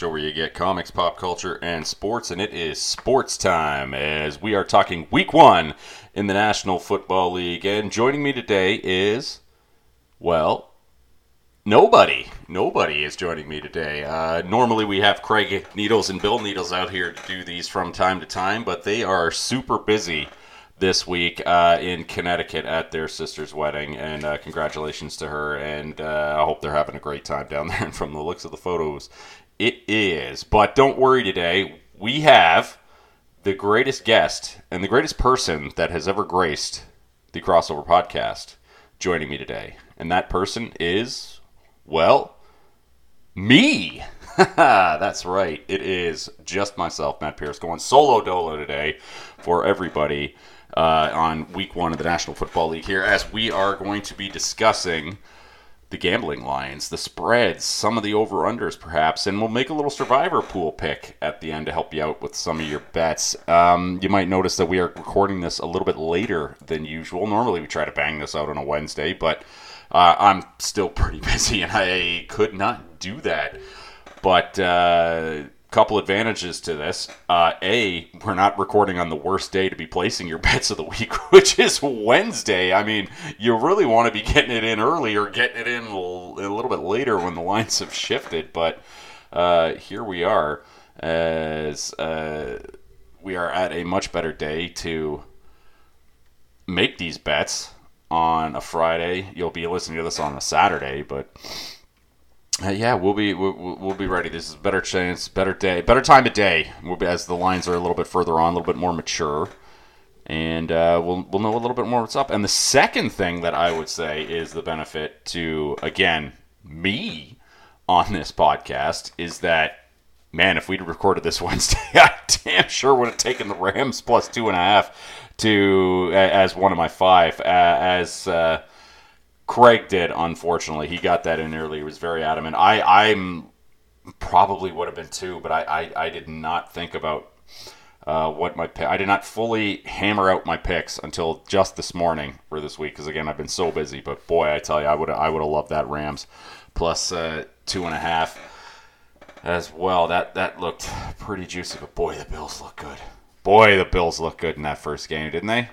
show where you get comics, pop culture, and sports, and it is sports time as we are talking week one in the National Football League. And joining me today is, well, nobody. Nobody is joining me today. Uh, normally we have Craig Needles and Bill Needles out here to do these from time to time, but they are super busy this week uh, in Connecticut at their sister's wedding, and uh, congratulations to her. And uh, I hope they're having a great time down there. And from the looks of the photos, it is. But don't worry today. We have the greatest guest and the greatest person that has ever graced the crossover podcast joining me today, and that person is well, me. That's right. It is just myself, Matt Pierce, going solo dolo today for everybody uh, on week one of the National Football League here, as we are going to be discussing the gambling lines, the spreads, some of the over unders perhaps, and we'll make a little survivor pool pick at the end to help you out with some of your bets. Um, you might notice that we are recording this a little bit later than usual. Normally we try to bang this out on a Wednesday, but uh, I'm still pretty busy and I could not do that. But uh, couple advantages to this. Uh, a, we're not recording on the worst day to be placing your bets of the week, which is Wednesday. I mean, you really want to be getting it in early or getting it in a little bit later when the lines have shifted. But uh, here we are, as uh, we are at a much better day to make these bets on a Friday. You'll be listening to this on a Saturday, but uh, yeah, we'll be we'll, we'll, be ready. This is better chance, better day, better time of day. We'll be, as the lines are a little bit further on, a little bit more mature, and uh, we'll we'll know a little bit more what's up. And the second thing that I would say is the benefit to again me on this podcast is that man, if we'd recorded this Wednesday, I damn sure would have taken the Rams plus two and a half to as one of my five as. Uh, Craig did, unfortunately. He got that in early. He was very adamant. I, I'm probably would have been too, but I, I, I did not think about uh, what my I did not fully hammer out my picks until just this morning for this week because again I've been so busy. But boy, I tell you, I would I would have loved that Rams plus, uh, two and a half as well. That that looked pretty juicy. But boy, the Bills look good. Boy, the Bills look good in that first game, didn't they?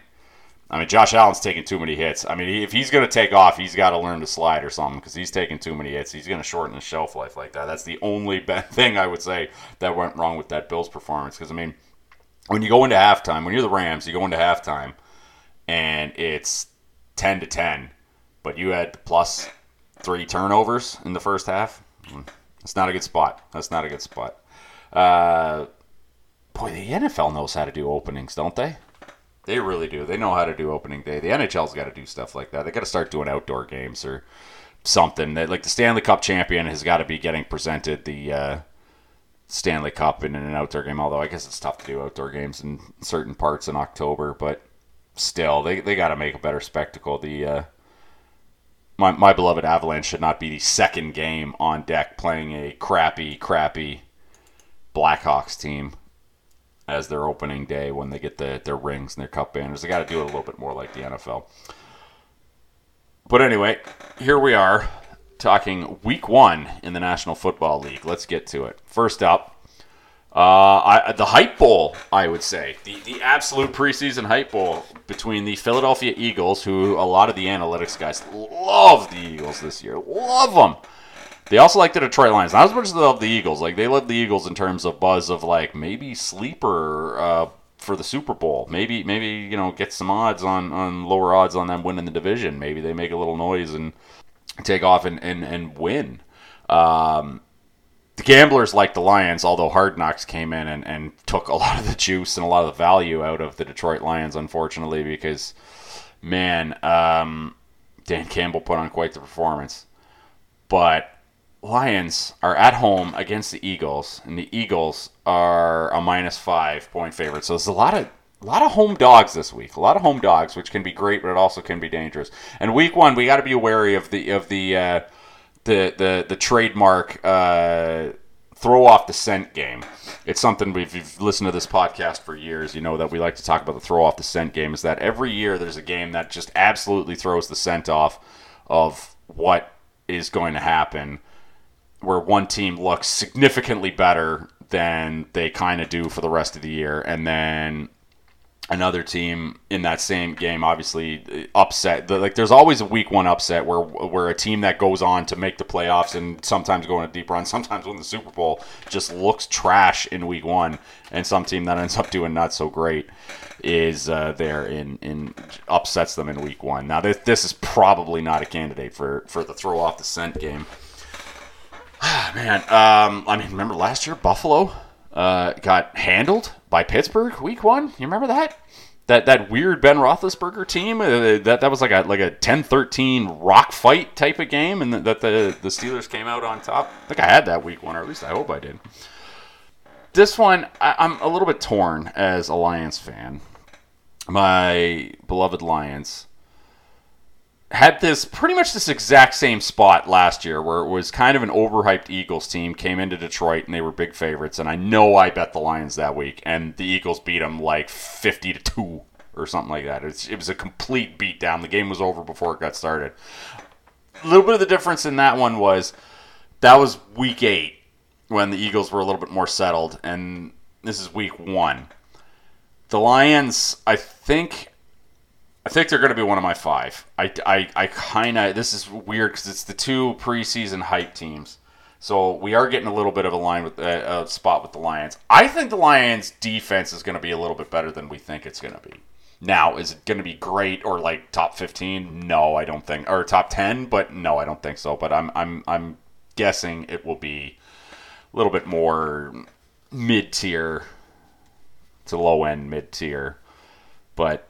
I mean, Josh Allen's taking too many hits. I mean, if he's going to take off, he's got to learn to slide or something because he's taking too many hits. He's going to shorten his shelf life like that. That's the only bad thing I would say that went wrong with that Bills performance. Because I mean, when you go into halftime, when you're the Rams, you go into halftime, and it's ten to ten, but you had plus three turnovers in the first half. That's not a good spot. That's not a good spot. Uh, boy, the NFL knows how to do openings, don't they? They really do. They know how to do opening day. The NHL's got to do stuff like that. They got to start doing outdoor games or something. That like the Stanley Cup champion has got to be getting presented the uh, Stanley Cup in an outdoor game. Although I guess it's tough to do outdoor games in certain parts in October, but still, they they got to make a better spectacle. The uh, my my beloved Avalanche should not be the second game on deck playing a crappy, crappy Blackhawks team as their opening day when they get the, their rings and their cup banners. They got to do it a little bit more like the NFL. But anyway, here we are talking week one in the National Football League. Let's get to it. First up, uh, I, the Hype Bowl, I would say. The, the absolute preseason Hype Bowl between the Philadelphia Eagles, who a lot of the analytics guys love the Eagles this year, love them they also like the Detroit Lions. Not as much as they love the Eagles. Like they love the Eagles in terms of buzz of like maybe sleeper uh, for the Super Bowl. Maybe maybe you know get some odds on on lower odds on them winning the division. Maybe they make a little noise and take off and and, and win. Um, the gamblers like the Lions, although Hard Knocks came in and, and took a lot of the juice and a lot of the value out of the Detroit Lions, unfortunately, because man, um, Dan Campbell put on quite the performance. But Lions are at home against the Eagles, and the Eagles are a minus five point favorite. So there's a lot of a lot of home dogs this week. A lot of home dogs, which can be great, but it also can be dangerous. And week one, we got to be wary of the of the uh, the the the trademark uh, throw off the scent game. It's something we've, you've listened to this podcast for years. You know that we like to talk about the throw off the scent game. Is that every year there's a game that just absolutely throws the scent off of what is going to happen where one team looks significantly better than they kind of do for the rest of the year, and then another team in that same game obviously upset. Like there's always a week one upset where where a team that goes on to make the playoffs and sometimes go on a deep run sometimes win the super bowl just looks trash in week one and some team that ends up doing not so great is uh, there in in upsets them in week one. Now this, this is probably not a candidate for for the throw off the scent game man um, i mean remember last year buffalo uh, got handled by Pittsburgh week one. You remember that? That that weird Ben Roethlisberger team. Uh, that that was like a like a 10-13 rock fight type of game, and that the the Steelers came out on top. I think I had that week one, or at least I hope I did. This one, I, I'm a little bit torn as a Lions fan. My beloved Lions had this pretty much this exact same spot last year where it was kind of an overhyped Eagles team came into Detroit and they were big favorites and I know I bet the Lions that week and the Eagles beat them like 50 to 2 or something like that. It's, it was a complete beatdown. The game was over before it got started. A little bit of the difference in that one was that was week 8 when the Eagles were a little bit more settled and this is week 1. The Lions, I think I think they're going to be one of my five. I, I, I kind of this is weird because it's the two preseason hype teams, so we are getting a little bit of a line with uh, a spot with the Lions. I think the Lions defense is going to be a little bit better than we think it's going to be. Now, is it going to be great or like top fifteen? No, I don't think, or top ten, but no, I don't think so. But I'm I'm I'm guessing it will be a little bit more mid tier to low end mid tier, but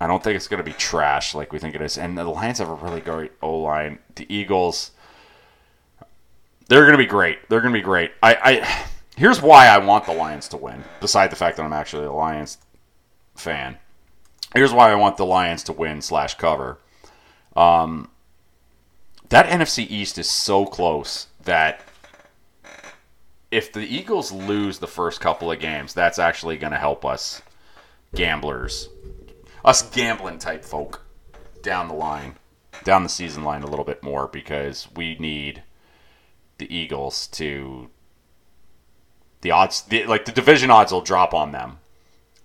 I don't think it's going to be trash like we think it is. And the Lions have a really great O line. The Eagles, they're going to be great. They're going to be great. I, I here's why I want the Lions to win. Beside the fact that I'm actually a Lions fan, here's why I want the Lions to win slash cover. Um, that NFC East is so close that if the Eagles lose the first couple of games, that's actually going to help us gamblers us gambling type folk down the line, down the season line a little bit more because we need the Eagles to the odds the, like the division odds will drop on them,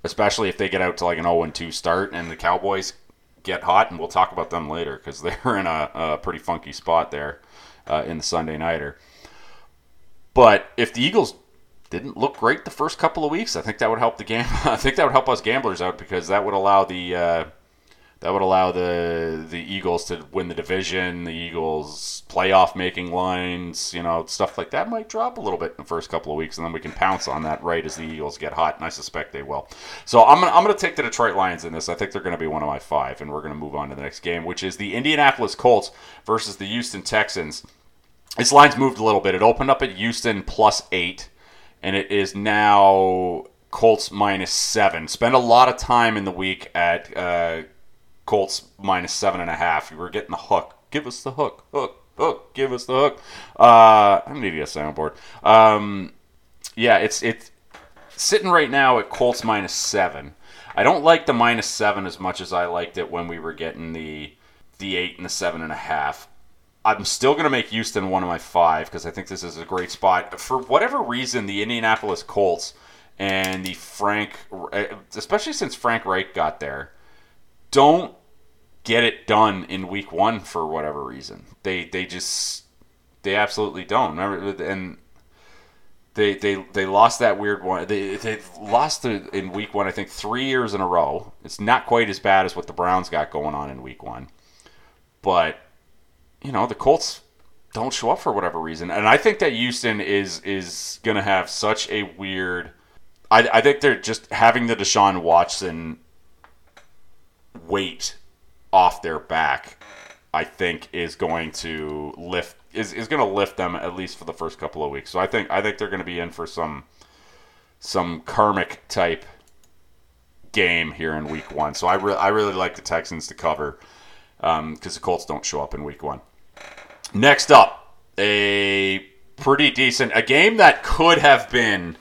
especially if they get out to like an 0 2 start and the Cowboys get hot, and we'll talk about them later because they're in a, a, pretty funky spot there uh, in the Sunday nighter. But if the Eagles didn't look great the first couple of weeks. I think that would help the game. I think that would help us gamblers out because that would allow the uh, that would allow the the Eagles to win the division. The Eagles playoff making lines, you know, stuff like that might drop a little bit in the first couple of weeks, and then we can pounce on that right as the Eagles get hot, and I suspect they will. So I'm gonna I'm gonna take the Detroit Lions in this. I think they're gonna be one of my five, and we're gonna move on to the next game, which is the Indianapolis Colts versus the Houston Texans. This line's moved a little bit. It opened up at Houston plus eight and it is now Colts minus seven. Spend a lot of time in the week at uh, Colts minus seven and a half. You were getting the hook. Give us the hook, hook, hook. Give us the hook. Uh, I'm gonna need a soundboard. Um, yeah, it's it's sitting right now at Colts minus seven. I don't like the minus seven as much as I liked it when we were getting the the eight and the seven and a half. I'm still going to make Houston one of my five because I think this is a great spot. For whatever reason, the Indianapolis Colts and the Frank, eh, especially since Frank Reich got there, don't get it done in week one for whatever reason. They they just they absolutely don't. Remember and they they they lost that weird one. They they lost the, in week one. I think three years in a row. It's not quite as bad as what the Browns got going on in week one, but you know, the Colts don't show up for whatever reason. And I think that Houston is is going to have such a weird. I, I think they're just having the Deshaun Watson weight off their back. I think is going to lift is, is going to lift them at least for the first couple of weeks. So I think I think they're going to be in for some some karmic type game here in week one. So I, re- I really like the Texans to cover because um, the Colts don't show up in week one. Next up, a pretty decent, a game that could have been,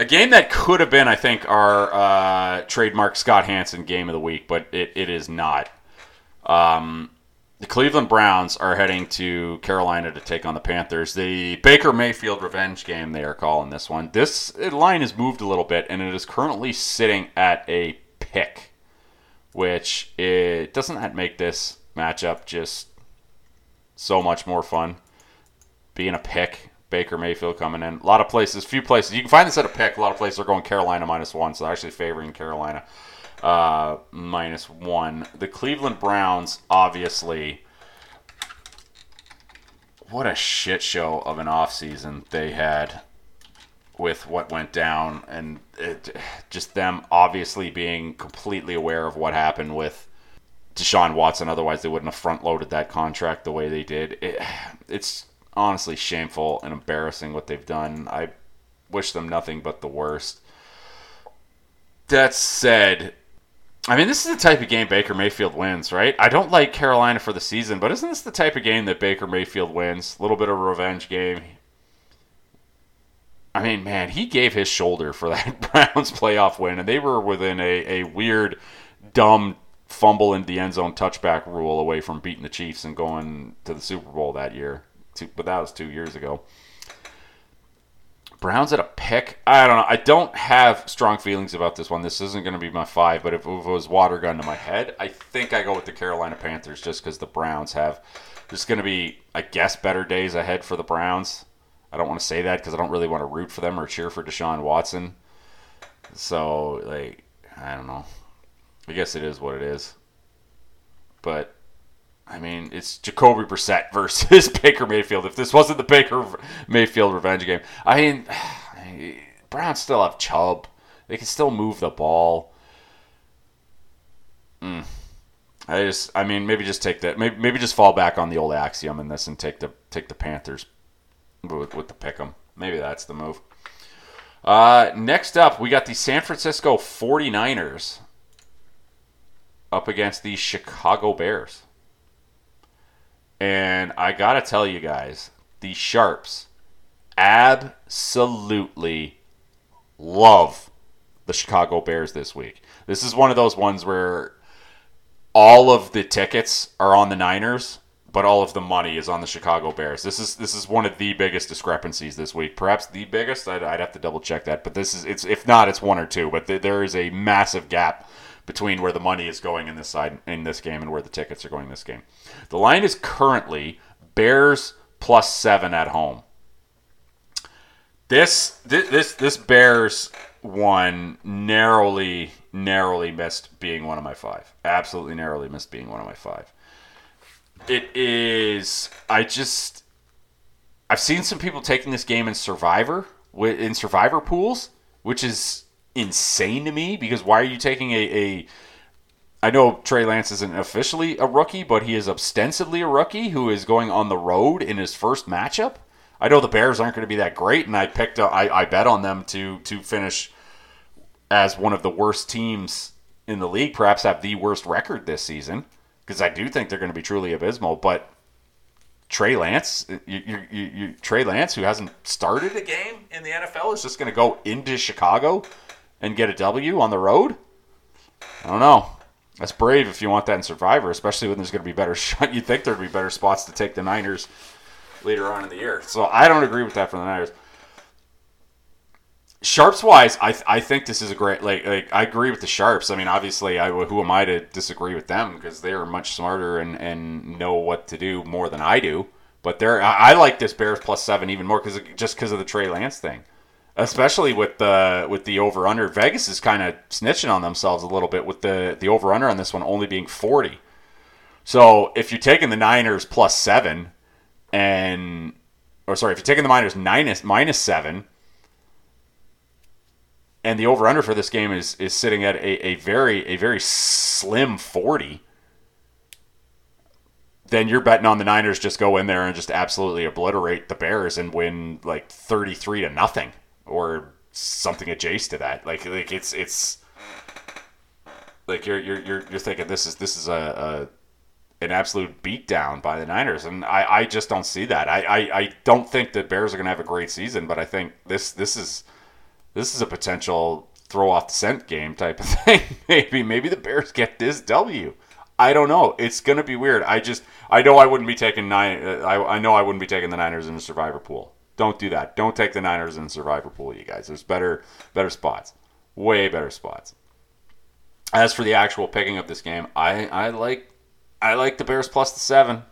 a game that could have been, I think, our uh, trademark Scott Hanson game of the week, but it, it is not. Um, the Cleveland Browns are heading to Carolina to take on the Panthers. The Baker Mayfield revenge game, they are calling this one. This line has moved a little bit, and it is currently sitting at a pick, which it doesn't that make this matchup just so much more fun. Being a pick, Baker Mayfield coming in. A lot of places, few places you can find this at a pick. A lot of places are going Carolina minus one, so they're actually favoring Carolina uh, minus one. The Cleveland Browns, obviously, what a shit show of an offseason they had with what went down, and it, just them obviously being completely aware of what happened with Deshaun Watson. Otherwise, they wouldn't have front loaded that contract the way they did. It, it's honestly shameful and embarrassing what they've done. I wish them nothing but the worst. That said, I mean, this is the type of game Baker Mayfield wins, right? I don't like Carolina for the season, but isn't this the type of game that Baker Mayfield wins? A little bit of a revenge game. I mean, man, he gave his shoulder for that Browns playoff win, and they were within a, a weird, dumb fumble in the end zone touchback rule away from beating the Chiefs and going to the Super Bowl that year. But that was two years ago. Browns at a pick. I don't know. I don't have strong feelings about this one. This isn't going to be my five, but if it was water gun to my head, I think I go with the Carolina Panthers just because the Browns have. There's going to be, I guess, better days ahead for the Browns. I don't want to say that because I don't really want to root for them or cheer for Deshaun Watson. So, like, I don't know. I guess it is what it is. But I mean, it's Jacoby Brissett versus Baker Mayfield. If this wasn't the Baker Mayfield revenge game, I mean, Browns still have Chubb. They can still move the ball. Mm. I just, I mean, maybe just take that. Maybe, maybe just fall back on the old axiom in this and take the take the Panthers with, with the pick 'em. Maybe that's the move. Uh, next up, we got the San Francisco 49ers up against the Chicago Bears. And I got to tell you guys, the Sharps absolutely love the Chicago Bears this week. This is one of those ones where all of the tickets are on the Niners, but all of the money is on the Chicago Bears. This is this is one of the biggest discrepancies this week. Perhaps the biggest. I'd, I'd have to double check that, but this is it's if not, it's one or two. But th- there is a massive gap between where the money is going in this side in this game and where the tickets are going this game. The line is currently Bears plus seven at home. This this this, this Bears one narrowly narrowly missed being one of my five. Absolutely narrowly missed being one of my five. It is. I just. I've seen some people taking this game in Survivor in Survivor pools, which is insane to me because why are you taking a, a I know Trey Lance isn't officially a rookie, but he is ostensibly a rookie who is going on the road in his first matchup. I know the Bears aren't going to be that great, and I picked I, I bet on them to to finish as one of the worst teams in the league, perhaps have the worst record this season, because I do think they're going to be truly abysmal. But Trey Lance, you, you, you, Trey Lance, who hasn't started a game in the NFL, is just going to go into Chicago and get a W on the road? I don't know. That's brave if you want that in Survivor, especially when there's going to be better shot. You'd think there'd be better spots to take the Niners later on in the year. So I don't agree with that for the Niners. Sharps wise, I, I think this is a great like like I agree with the Sharps. I mean, obviously, I who am I to disagree with them because they are much smarter and, and know what to do more than I do. But they're I, I like this Bears plus seven even more because just because of the Trey Lance thing especially with the with the over under. Vegas is kind of snitching on themselves a little bit with the the over under on this one only being forty. So if you're taking the Niners plus seven, and or sorry, if you're taking the Niners minus minus seven, and the over under for this game is is sitting at a, a very a very slim forty. Then you're betting on the Niners just go in there and just absolutely obliterate the Bears and win like 33 to nothing or something adjacent to that. Like like it's it's like you're you're you're, you're thinking this is this is a, a an absolute beatdown by the Niners, and I, I just don't see that. I, I, I don't think the Bears are going to have a great season, but I think this this is this is a potential throw off the scent game type of thing. maybe maybe the Bears get this W. I don't know. It's gonna be weird. I just I know I wouldn't be taking nine. Uh, I I know I wouldn't be taking the Niners in the survivor pool. Don't do that. Don't take the Niners in survivor pool, you guys. There's better better spots. Way better spots. As for the actual picking of this game, I I like I like the Bears plus the seven.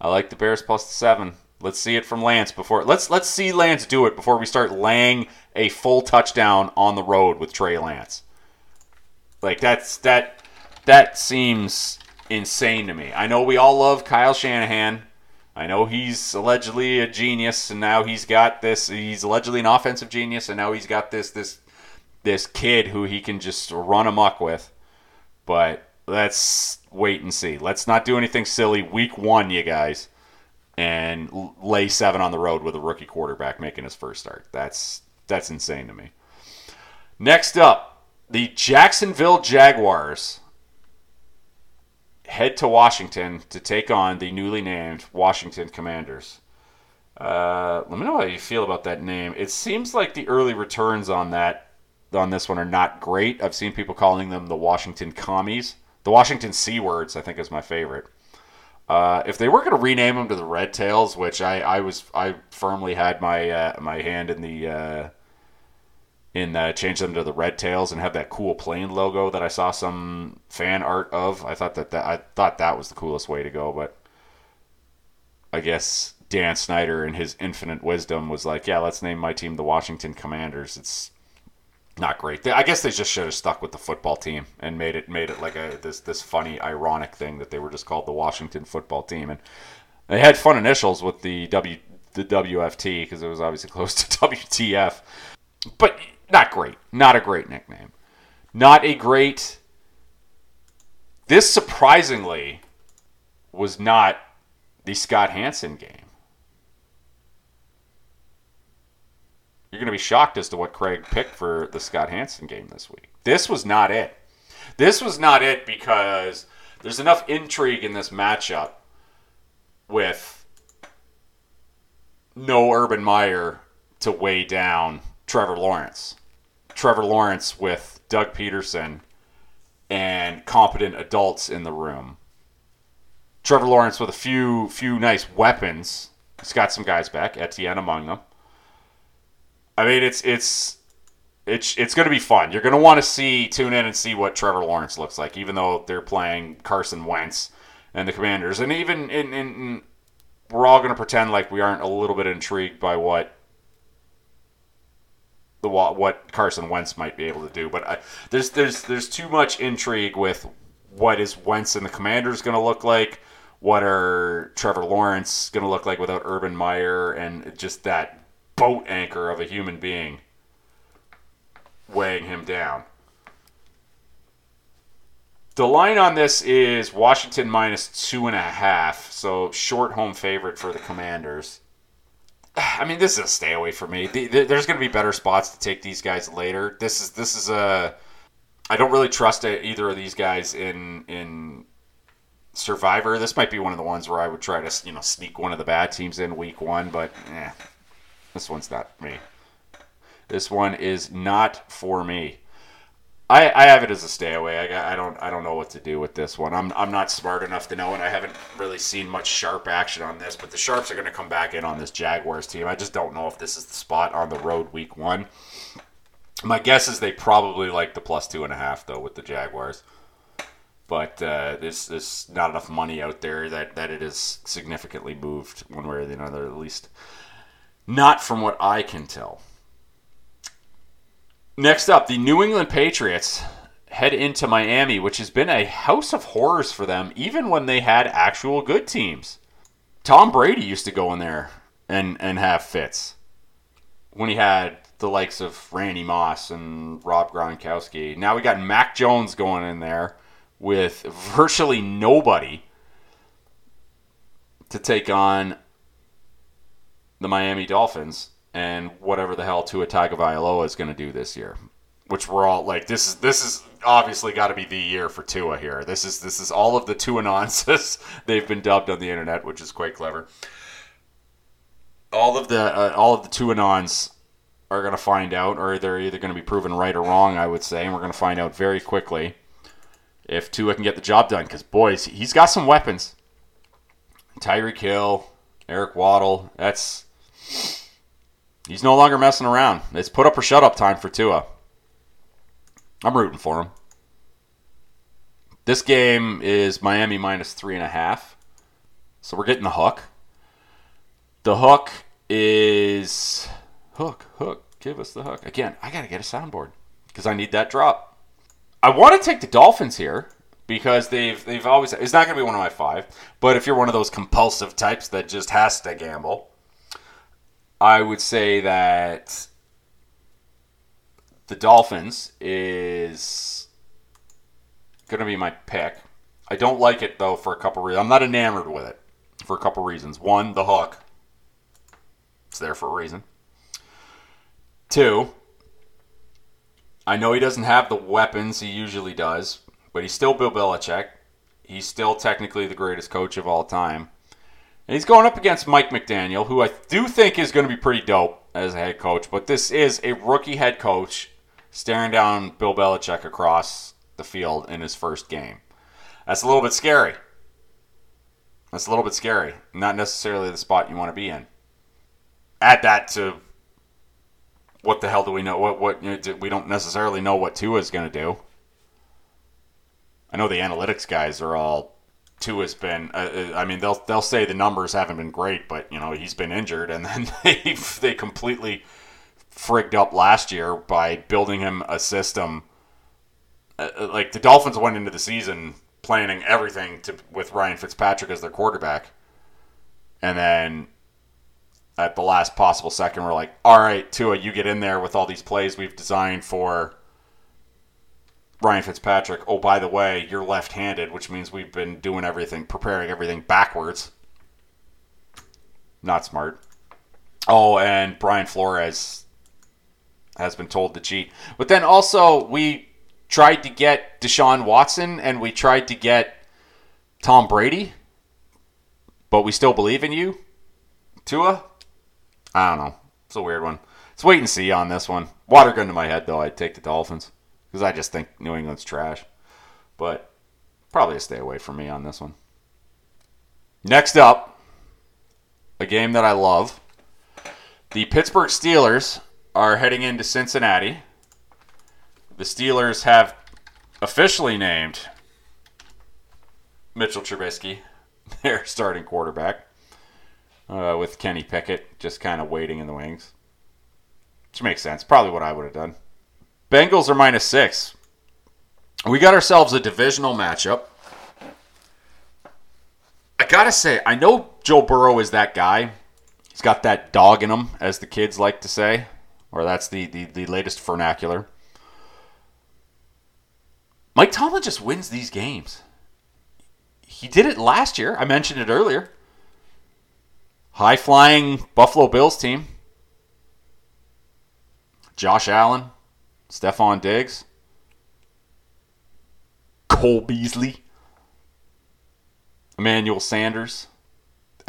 I like the Bears plus the seven. Let's see it from Lance before let's let's see Lance do it before we start laying a full touchdown on the road with Trey Lance. Like that's that that seems insane to me. I know we all love Kyle Shanahan. I know he's allegedly a genius, and now he's got this. He's allegedly an offensive genius, and now he's got this this this kid who he can just run amok with. But let's wait and see. Let's not do anything silly. Week one, you guys, and lay seven on the road with a rookie quarterback making his first start. That's that's insane to me. Next up, the Jacksonville Jaguars head to Washington to take on the newly named Washington Commanders. Uh, let me know how you feel about that name. It seems like the early returns on that on this one are not great. I've seen people calling them the Washington Commies. The Washington C words, I think, is my favorite. Uh, if they were going to rename them to the Red Tails, which I, I was I firmly had my uh, my hand in the in uh, change them to the red tails and have that cool plane logo that I saw some fan art of. I thought that, that I thought that was the coolest way to go, but I guess Dan Snyder in his infinite wisdom was like, "Yeah, let's name my team the Washington Commanders." It's not great. I guess they just should have stuck with the football team and made it made it like a this this funny ironic thing that they were just called the Washington Football Team and they had fun initials with the W the WFT because it was obviously close to WTF. But not great. Not a great nickname. Not a great. This surprisingly was not the Scott Hanson game. You're going to be shocked as to what Craig picked for the Scott Hanson game this week. This was not it. This was not it because there's enough intrigue in this matchup with no Urban Meyer to weigh down Trevor Lawrence. Trevor Lawrence with Doug Pederson and competent adults in the room. Trevor Lawrence with a few few nice weapons. He's got some guys back, Etienne among them. I mean, it's it's it's it's going to be fun. You're going to want to see tune in and see what Trevor Lawrence looks like, even though they're playing Carson Wentz and the Commanders, and even in, in, in we're all going to pretend like we aren't a little bit intrigued by what the what Carson Wentz might be able to do. But I, there's there's there's too much intrigue with what is Wentz and the Commanders going to look like. What are Trevor Lawrence going to look like without Urban Meyer and just that boat anchor of a human being weighing him down? The line on this is Washington minus two and a half, so short home favorite for the Commanders. I mean, this is a stay away for me. there's going to be better spots to take these guys later. This is this is a. I don't really trust either of these guys in in Survivor. This might be one of the ones where I would try to you know sneak one of the bad teams in week one, but eh, this one's not me. This one is not for me. I, I have it as a stay away. I, I don't I don't know what to do with this one. I'm, I'm not smart enough to know, and I haven't really seen much sharp action on this. But the sharps are going to come back in on this Jaguars team. I just don't know if this is the spot on the road week one. My guess is they probably like the plus two and a half though with the Jaguars. But uh, there's not enough money out there that, that it is significantly moved one way or the other. At least not from what I can tell. Next up, the New England Patriots head into Miami, which has been a house of horrors for them, even when they had actual good teams. Tom Brady used to go in there and, and have fits when he had the likes of Randy Moss and Rob Gronkowski. Now we got Mac Jones going in there with virtually nobody to take on the Miami Dolphins and whatever the hell Tua Tagovailoa is going to do this year, which we're all like, this is this is obviously got to be the year for Tua here. This is this is all of the Tua nonsense they've been dubbed on the internet, which is quite clever. All of the uh, all of the Tuanons are going to find out, or they're either going to be proven right or wrong. I would say, and we're going to find out very quickly. if Tua can get the job done. Because boys, he's got some weapons. Tyreek Hill, Eric Waddle. That's he's no longer messing around. It's put up or shut up time for Tua. I'm rooting for him. This game is Miami minus three and a half. So we're getting the hook. The hook is hook, hook. Give us the hook. Again, I got to get a soundboard because I need that drop. I want to take the Dolphins here because they've they've always it's not to be one of my five, but if you're one of those compulsive types that just has to gamble, I would say that the Dolphins is going to be my pick. I don't like it though for a couple reasons. I'm not enamored with it for a couple reasons. One, the hook. It's there for a reason. Two, I know he doesn't have the weapons he usually does, but he's still Bill Belichick. He's still technically the greatest coach of all time. And he's going up against Mike McDaniel, who I do think is going to be pretty dope as a head coach, but this is a rookie head coach staring down Bill Belichick across the field in his first game. That's a little bit scary. That's a little bit scary. Not necessarily the spot you want to be in. Add that to what the hell do we know? What what you know, we don't necessarily know what Tua is going to do. I know the analytics guys are all Tua's been. Uh, uh, I mean, they'll they'll say the numbers haven't been great, but you know he's been injured, and then they they completely frigged up last year by building him a system. Uh, uh, like the Dolphins went into the season planning everything to with Ryan Fitzpatrick as their quarterback, and then at the last possible second, we're like, all right, Tua, you get in there with all these plays we've designed for Ryan Fitzpatrick. Oh, by the way, you're left handed, which means we've been doing everything, preparing everything backwards. Not smart. Oh, and Brian Flores has been told to cheat. But then also, we tried to get Deshaun Watson and we tried to get Tom Brady, but we still believe in you, Tua. I don't know. It's a weird one. Let's wait and see on this one. Water gun to my head, though. I'd take the Dolphins because I just think New England's trash. But probably a stay away from me on this one. Next up, a game that I love. The Pittsburgh Steelers are heading into Cincinnati. The Steelers have officially named Mitchell Trubisky their starting quarterback uh, with Kenny Pickett just kind of waiting in the wings. Which makes sense. Probably what I would have done. Bengals are minus six. We got ourselves a divisional matchup. I gotta say, I know Joe Burrow is that guy. He's got that dog in him, as the kids like to say, or that's the, the, the latest vernacular. Mike Tomlin just wins these games. He did it last year. I mentioned it earlier high flying Buffalo Bills team. Josh Allen, Stefon Diggs, Cole Beasley, Emmanuel Sanders.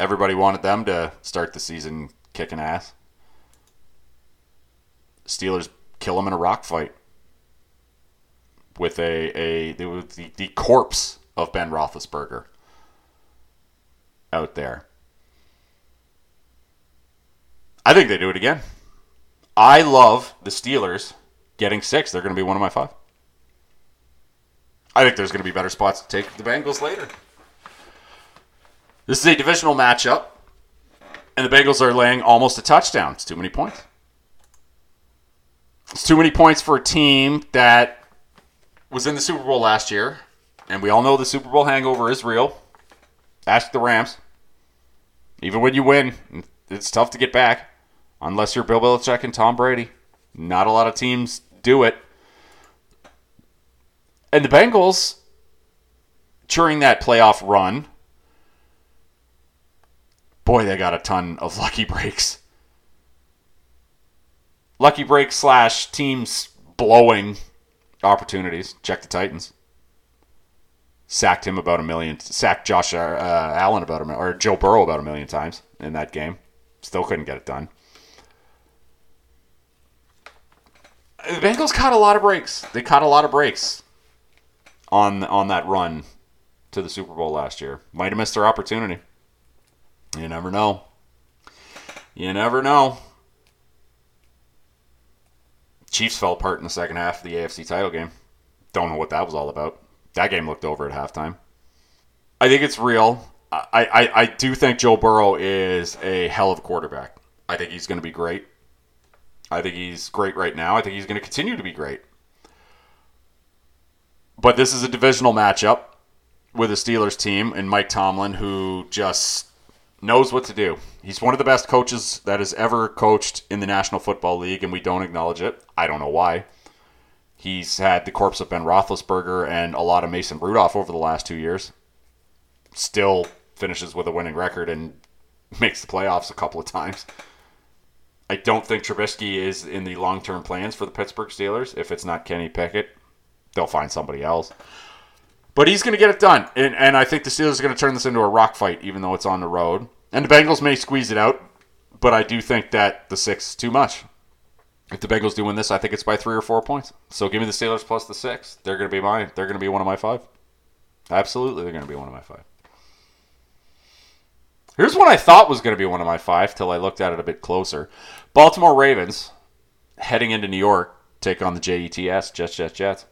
Everybody wanted them to start the season kicking ass. Steelers kill them in a rock fight with a, a the, the corpse of Ben Roethlisberger out there. I think they do it again. I love the Steelers getting six. They're going to be one of my five. I think there's going to be better spots to take the Bengals later. This is a divisional matchup, and the Bengals are laying almost a touchdown. It's too many points. It's too many points for a team that was in the Super Bowl last year, and we all know the Super Bowl hangover is real. Ask the Rams. Even when you win, it's tough to get back unless you're Bill Belichick and Tom Brady. Not a lot of teams do it. And the Bengals, during that playoff run, boy, they got a ton of lucky breaks. Lucky break slash teams blowing opportunities. Check the Titans. Sacked him about a million. Sacked Josh uh, Allen about a million, or Joe Burrow about a million times in that game. Still couldn't get it done. The Bengals caught a lot of breaks. They caught a lot of breaks on on that run to the Super Bowl last year. Might have missed their opportunity. You never know. You never know. Chiefs fell apart in the second half of the AFC title game. Don't know what that was all about. That game looked over at halftime. I think it's real. I, I, I do think Joe Burrow is a hell of a quarterback. I think he's going to be great. I think he's great right now. I think he's going to continue to be great. But this is a divisional matchup with a Steelers team and Mike Tomlin, who just knows what to do. He's one of the best coaches that has ever coached in the National Football League, and we don't acknowledge it. I don't know why. He's had the corpse of Ben Roethlisberger and a lot of Mason Rudolph over the last two years. Still finishes with a winning record and makes the playoffs a couple of times. I don't think Trubisky is in the long term plans for the Pittsburgh Steelers. If it's not Kenny Pickett, they'll find somebody else. But he's going to get it done. And, and I think the Steelers are going to turn this into a rock fight, even though it's on the road. And the Bengals may squeeze it out, but I do think that the six is too much. If the Bengals do win this, I think it's by three or four points. So give me the Steelers plus the six. They're going to be mine. They're going to be one of my five. Absolutely, they're going to be one of my five. Here's one I thought was going to be one of my five till I looked at it a bit closer. Baltimore Ravens heading into New York take on the Jets. Jets, Jets, Jets.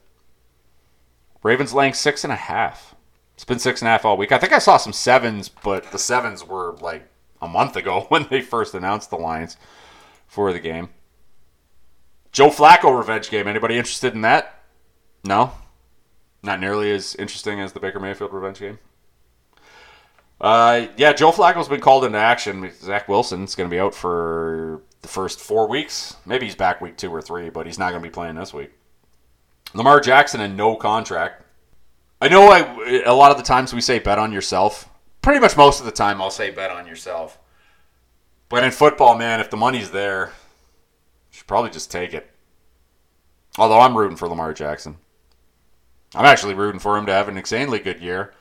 Ravens laying six and a half. It's been six and a half all week. I think I saw some sevens, but the sevens were like a month ago when they first announced the lines for the game. Joe Flacco revenge game. Anybody interested in that? No? Not nearly as interesting as the Baker Mayfield revenge game? Uh, yeah, Joe Flacco's been called into action. Zach Wilson's going to be out for the first four weeks. Maybe he's back week two or three, but he's not going to be playing this week. Lamar Jackson in no contract. I know I, a lot of the times we say bet on yourself. Pretty much most of the time I'll say bet on yourself. But in football, man, if the money's there, you should probably just take it. Although I'm rooting for Lamar Jackson. I'm actually rooting for him to have an insanely good year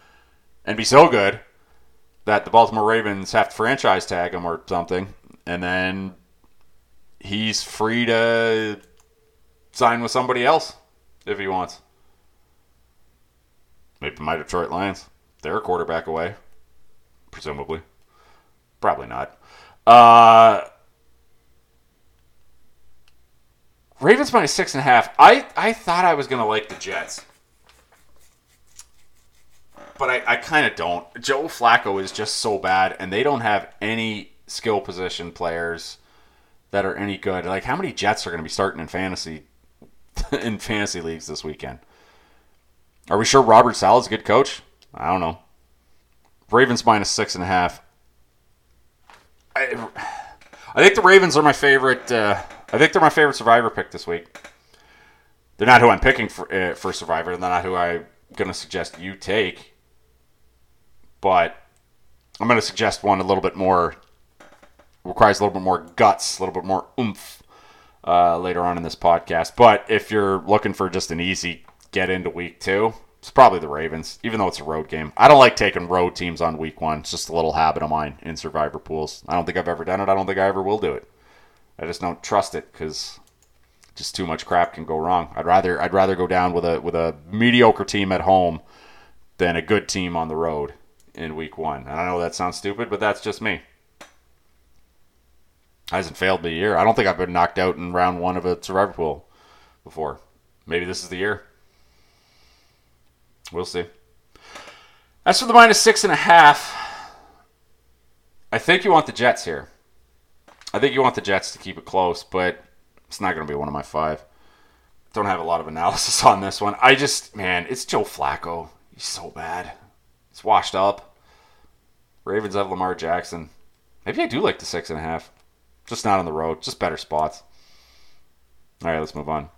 and be so good that the Baltimore Ravens have to franchise tag him or something, and then he's free to sign with somebody else if he wants. Maybe my Detroit Lions. They're a quarterback away, presumably. Probably not. Uh, Ravens minus six and a half. I, I thought I was going to like the Jets but I, I kind of don't. Joe Flacco is just so bad, and they don't have any skill position players that are any good. Like, how many Jets are going to be starting in fantasy in fantasy leagues this weekend? Are we sure Robert Saleh's a good coach? I don't know. Ravens minus six and a half. I, I think the Ravens are my favorite. Uh, I think they're my favorite Survivor pick this week. They're not who I'm picking for uh, for Survivor. They're not who I'm going to suggest you take but I'm going to suggest one a little bit more requires a little bit more guts, a little bit more oomph uh, later on in this podcast. But if you're looking for just an easy get into week two, it's probably the Ravens, even though it's a road game. I don't like taking road teams on week one. It's just a little habit of mine in survivor pools. I don't think I've ever done it. I don't think I ever will do it. I just don't trust it because just too much crap can go wrong. I'd rather I'd rather go down with a with a mediocre team at home than a good team on the road in week one. And I know that sounds stupid, but that's just me. Hasn't failed me a year. I don't think I've been knocked out in round one of a survivor pool before. Maybe this is the year. We'll see. As for the minus six and a half, I think you want the Jets here. I think you want the Jets to keep it close, but it's not going to be one of my five. Don't have a lot of analysis on this one. I just, man, it's Joe Flacco. He's so bad. Washed up. Ravens have Lamar Jackson. Maybe I do like the six and a half. Just not on the road. Just better spots. All right, let's move on.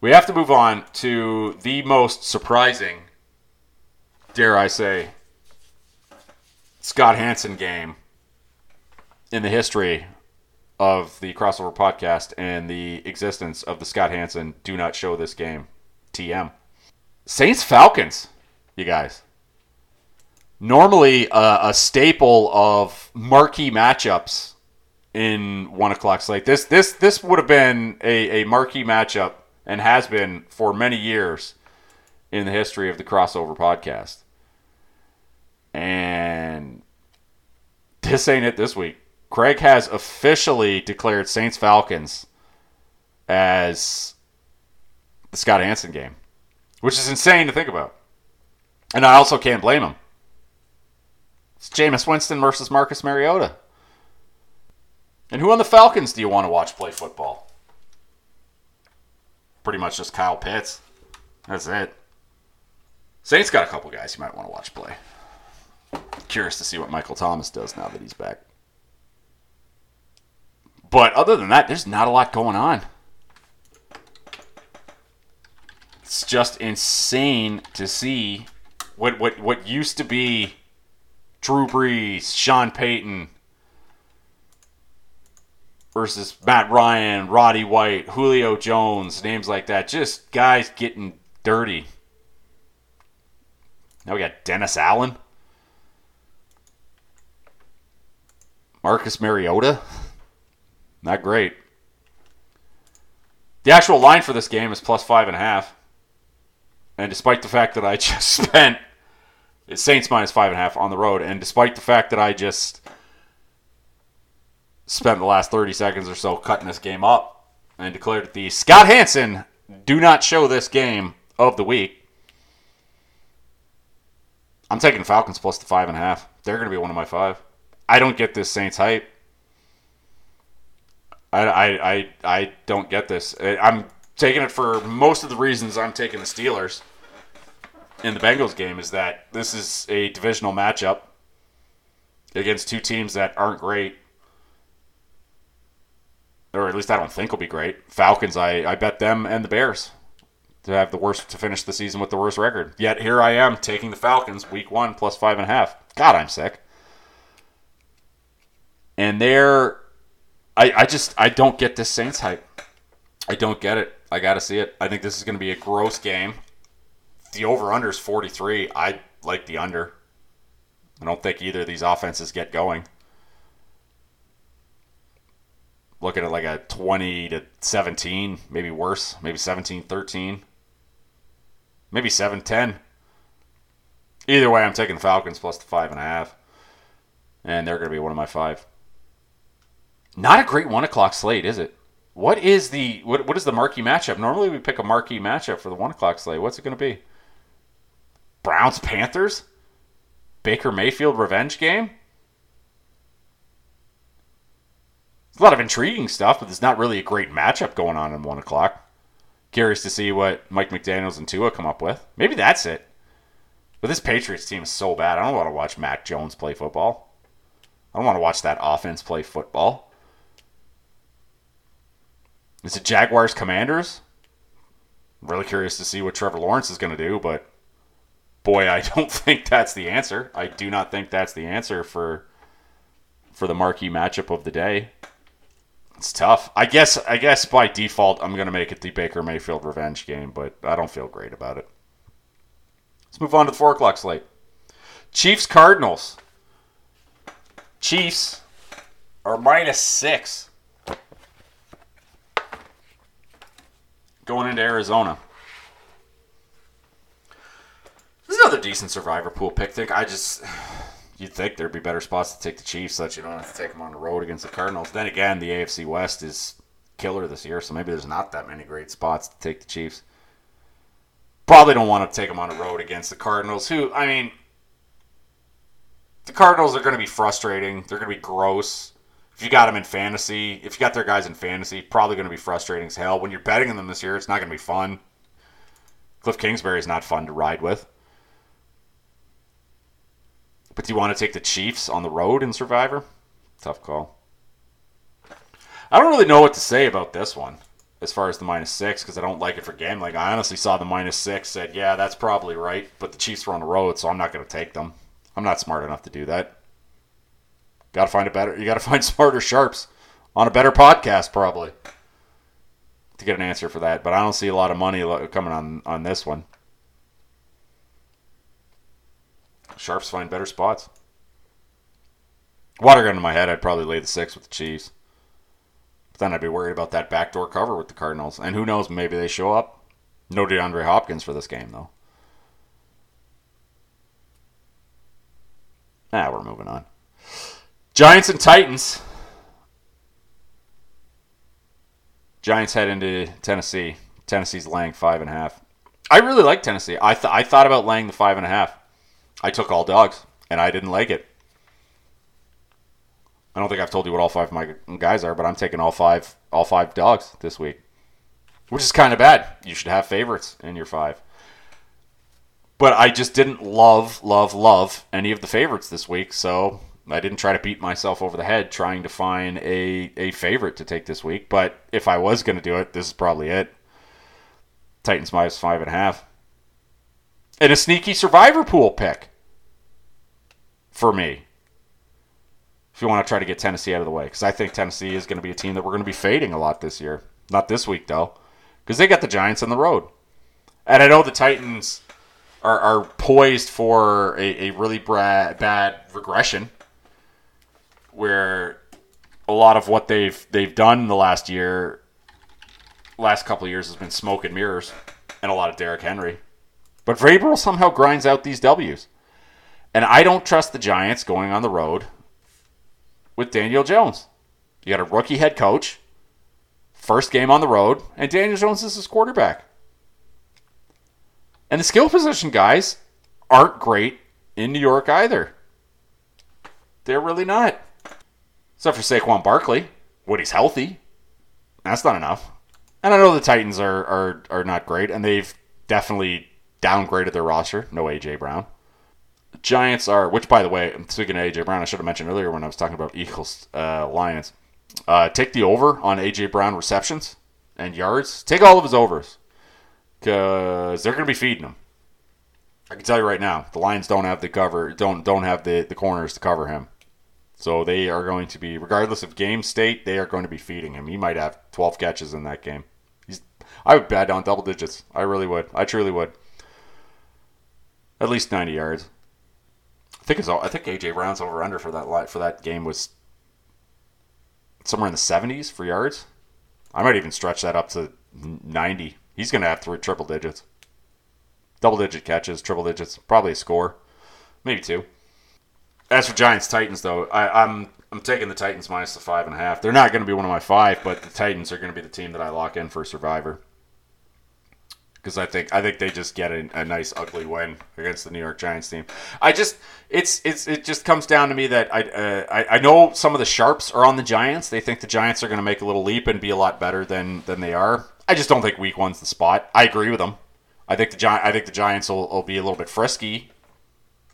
We have to move on to the most surprising, dare I say, Scott Hanson game in the history of the crossover podcast and the existence of the Scott Hanson Do Not Show This Game TM. Saints Falcons, you guys normally a, a staple of marquee matchups in one o'clock slate. This this this would have been a, a marquee matchup and has been for many years in the history of the crossover podcast. And this ain't it this week. Craig has officially declared Saints Falcons as the Scott Hanson game, which is insane to think about. And I also can't blame him. It's Jameis Winston versus Marcus Mariota. And who on the Falcons do you want to watch play football? Pretty much just Kyle Pitts. That's it. Saints got a couple guys you might want to watch play. Curious to see what Michael Thomas does now that he's back. But other than that, there's not a lot going on. It's just insane to see what what what used to be Drew Brees, Sean Payton versus Matt Ryan, Roddy White, Julio Jones, names like that. Just guys getting dirty. Now we got Dennis Allen, Marcus Mariota. Not great. The actual line for this game is plus five and a half. And despite the fact that I just spent Saints minus five and a half on the road, and despite the fact that I just spent the last 30 seconds or so cutting this game up and declared the Scott Hanson do not show this game of the week. I'm taking Falcons plus the five and a half. They're going to be one of my five. I don't get this Saints hype. I, I, I, I don't get this. I'm taking it for most of the reasons I'm taking the Steelers in the Bengals game is that this is a divisional matchup against two teams that aren't great. Or at least I don't think will be great. Falcons, I, I bet them and the Bears to have the worst to finish the season with the worst record. Yet here I am taking the Falcons week one plus five and a half. God, I'm sick. And they're I, I just I don't get this Saints hype. I don't get it. I gotta see it. I think this is gonna be a gross game the over under is 43. I like the under. I don't think either of these offenses get going. Looking at like a 20 to 17, maybe worse, maybe 17 13, maybe 7 10. Either way, I'm taking the Falcons plus the five and a half, and they're going to be one of my five. Not a great one o'clock slate, is it? What is the what? What is the marquee matchup? Normally, we pick a marquee matchup for the one o'clock slate. What's it going to be? Browns Panthers? Baker Mayfield revenge game? There's a lot of intriguing stuff, but there's not really a great matchup going on in 1 o'clock. Curious to see what Mike McDaniels and Tua come up with. Maybe that's it. But this Patriots team is so bad. I don't want to watch Mac Jones play football. I don't want to watch that offense play football. Is it Jaguars Commanders? I'm really curious to see what Trevor Lawrence is going to do, but boy, I don't think that's the answer. I do not think that's the answer for for the marquee matchup of the day. It's tough. I guess I guess by default I'm gonna make it the Baker Mayfield revenge game, but I don't feel great about it. Let's move on to the four o'clock slate. Chiefs Cardinals. Chiefs are minus six. Going into Arizona. This is another decent survivor pool pick. Think I just you'd think there'd be better spots to take the Chiefs, so that you don't have to take them on the road against the Cardinals. Then again, the AFC West is killer this year, so maybe there's not that many great spots to take the Chiefs. Probably don't want to take them on the road against the Cardinals, who I mean, the Cardinals are going to be frustrating. They're going to be gross. If you got them in fantasy, if you got their guys in fantasy, probably going to be frustrating as hell. When you're betting on them this year, it's not going to be fun. Cliff Kingsbury is not fun to ride with. But do you want to take the Chiefs on the road in Survivor? Tough call. I don't really know what to say about this one as far as the minus six because I don't like it for gambling. I honestly saw the minus six, said, yeah, that's probably right, but the Chiefs were on the road, so I'm not going to take them. I'm not smart enough to do that. Got to find a better. You got to find smarter sharps on a better podcast, probably, to get an answer for that. But I don't see a lot of money coming on on this one. Sharps find better spots. Water gun in my head, I'd probably lay the six with the Chiefs. But then I'd be worried about that backdoor cover with the Cardinals. And who knows, maybe they show up. No DeAndre Hopkins for this game, though. Now nah, we're moving on. Giants and Titans. Giants head into Tennessee. Tennessee's laying five and a half. I really like Tennessee. I, th- I thought about laying the five and a half. I took all dogs, and I didn't like it. I don't think I've told you what all five of my guys are, but I'm taking all five all five dogs this week, which is kind of bad. You should have favorites in your five. But I just didn't love, love, love any of the favorites this week, so I didn't try to beat myself over the head trying to find a, a favorite to take this week. But if I was going to do it, this is probably it. Titans minus five and a half. And a sneaky survivor pool pick for me. If you want to try to get Tennessee out of the way, because I think Tennessee is going to be a team that we're going to be fading a lot this year. Not this week, though, because they got the Giants on the road. And I know the Titans are, are poised for a, a really bra- bad regression where a lot of what they've they've done the last year last couple of years has been smoke and mirrors and a lot of Derrick Henry. But Vrabel somehow grinds out these W's. And I don't trust the Giants going on the road with Daniel Jones. You got a rookie head coach, first game on the road, and Daniel Jones is his quarterback. And the skill position guys aren't great in New York either. They're really not. Except for Saquon Barkley, when he's healthy. That's not enough. And I know the Titans are, are, are not great, and they've definitely downgraded their roster. No A.J. Brown. Giants are, which by the way, speaking of A.J. Brown, I should have mentioned earlier when I was talking about Eagles uh, Lions. Uh, take the over on A.J. Brown receptions and yards. Take all of his overs because they're going to be feeding him. I can tell you right now, the Lions don't have the cover, don't don't have the, the corners to cover him. So they are going to be, regardless of game state, they are going to be feeding him. He might have 12 catches in that game. He's, I would bet on double digits. I really would. I truly would. At least 90 yards. I think it's. I think AJ Brown's over under for that for that game was somewhere in the 70s for yards. I might even stretch that up to 90. He's going to have three triple digits, double digit catches, triple digits, probably a score, maybe two. As for Giants Titans, though, I, I'm I'm taking the Titans minus the five and a half. They're not going to be one of my five, but the Titans are going to be the team that I lock in for Survivor because I think I think they just get a, a, nice ugly win against the New York Giants team. I just it's it's it just comes down to me that I uh, I, I know some of the sharps are on the Giants. They think the Giants are going to make a little leap and be a lot better than than they are. I just don't think Week One's the spot. I agree with them. I think the Gi- I think the Giants will, will be a little bit frisky,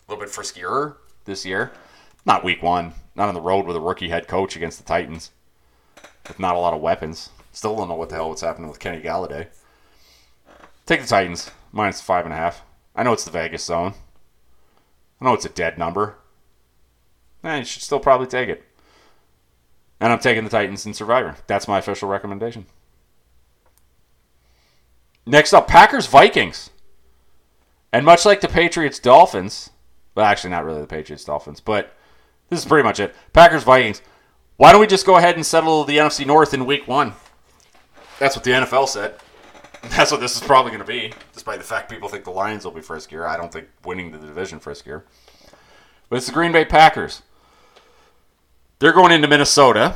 a little bit friskier this year. Not Week One. Not on the road with a rookie head coach against the Titans with not a lot of weapons. Still don't know what the hell what's happening with Kenny Golladay. Take the Titans minus five and a half. I know it's the Vegas zone. I know it's a dead number. Eh, you should still probably take it. And I'm taking the Titans in Survivor. That's my official recommendation. Next up, Packers Vikings. And much like the Patriots Dolphins, well, actually, not really the Patriots Dolphins, but this is pretty much it. Packers Vikings. Why don't we just go ahead and settle the NFC North in week one? That's what the NFL said. That's what this is probably going to be, despite the fact people think the Lions will be friskier. I don't think winning the division friskier. But it's the Green Bay Packers. They're going into Minnesota.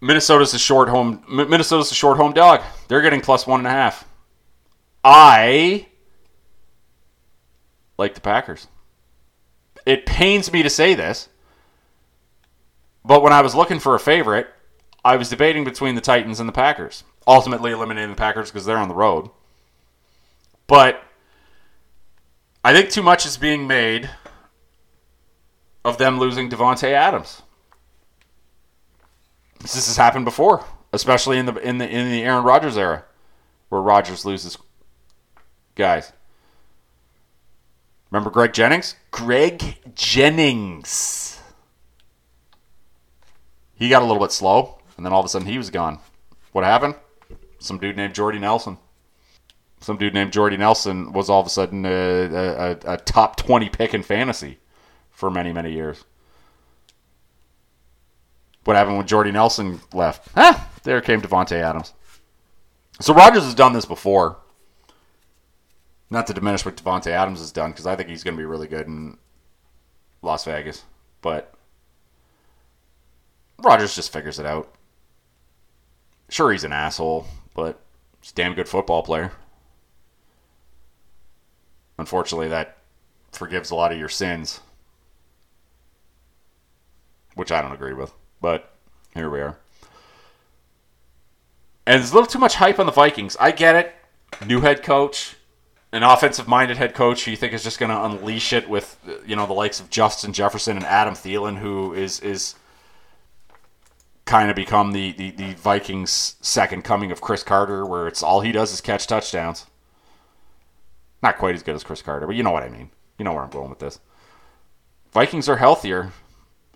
Minnesota's a short home. Minnesota's a short home dog. They're getting plus one and a half. I like the Packers. It pains me to say this, but when I was looking for a favorite, I was debating between the Titans and the Packers ultimately eliminating the Packers because they're on the road. But I think too much is being made of them losing Davante Adams. This has happened before, especially in the in the in the Aaron Rodgers era, where Rodgers loses guys. Remember Greg Jennings? Greg Jennings. He got a little bit slow, and then all of a sudden he was gone. What happened? Some dude named Jordy Nelson. Some dude named Jordy Nelson was all of a sudden a, a, a top 20 pick in fantasy for many, many years. What happened when Jordy Nelson left? Ah, there came Davante Adams. So Rodgers has done this before. Not to diminish what Davante Adams has done, because I think he's going to be really good. in Las Vegas, but Rodgers just figures it out. Sure, he's an asshole, but he's a damn good football player. Unfortunately, that forgives a lot of your sins, which I don't agree with. But here we are. And there's a little too much hype on the Vikings. I get it. New head coach, an offensive minded head coach who you think is just going to unleash it with you know the likes of Justin Jefferson and Adam Thielen, who is is kind of become the, the, the Vikings' second coming of Cris Carter, where it's all he does is catch touchdowns. Not quite as good as Cris Carter, but you know what I mean. You know where I'm going with this. Vikings are healthier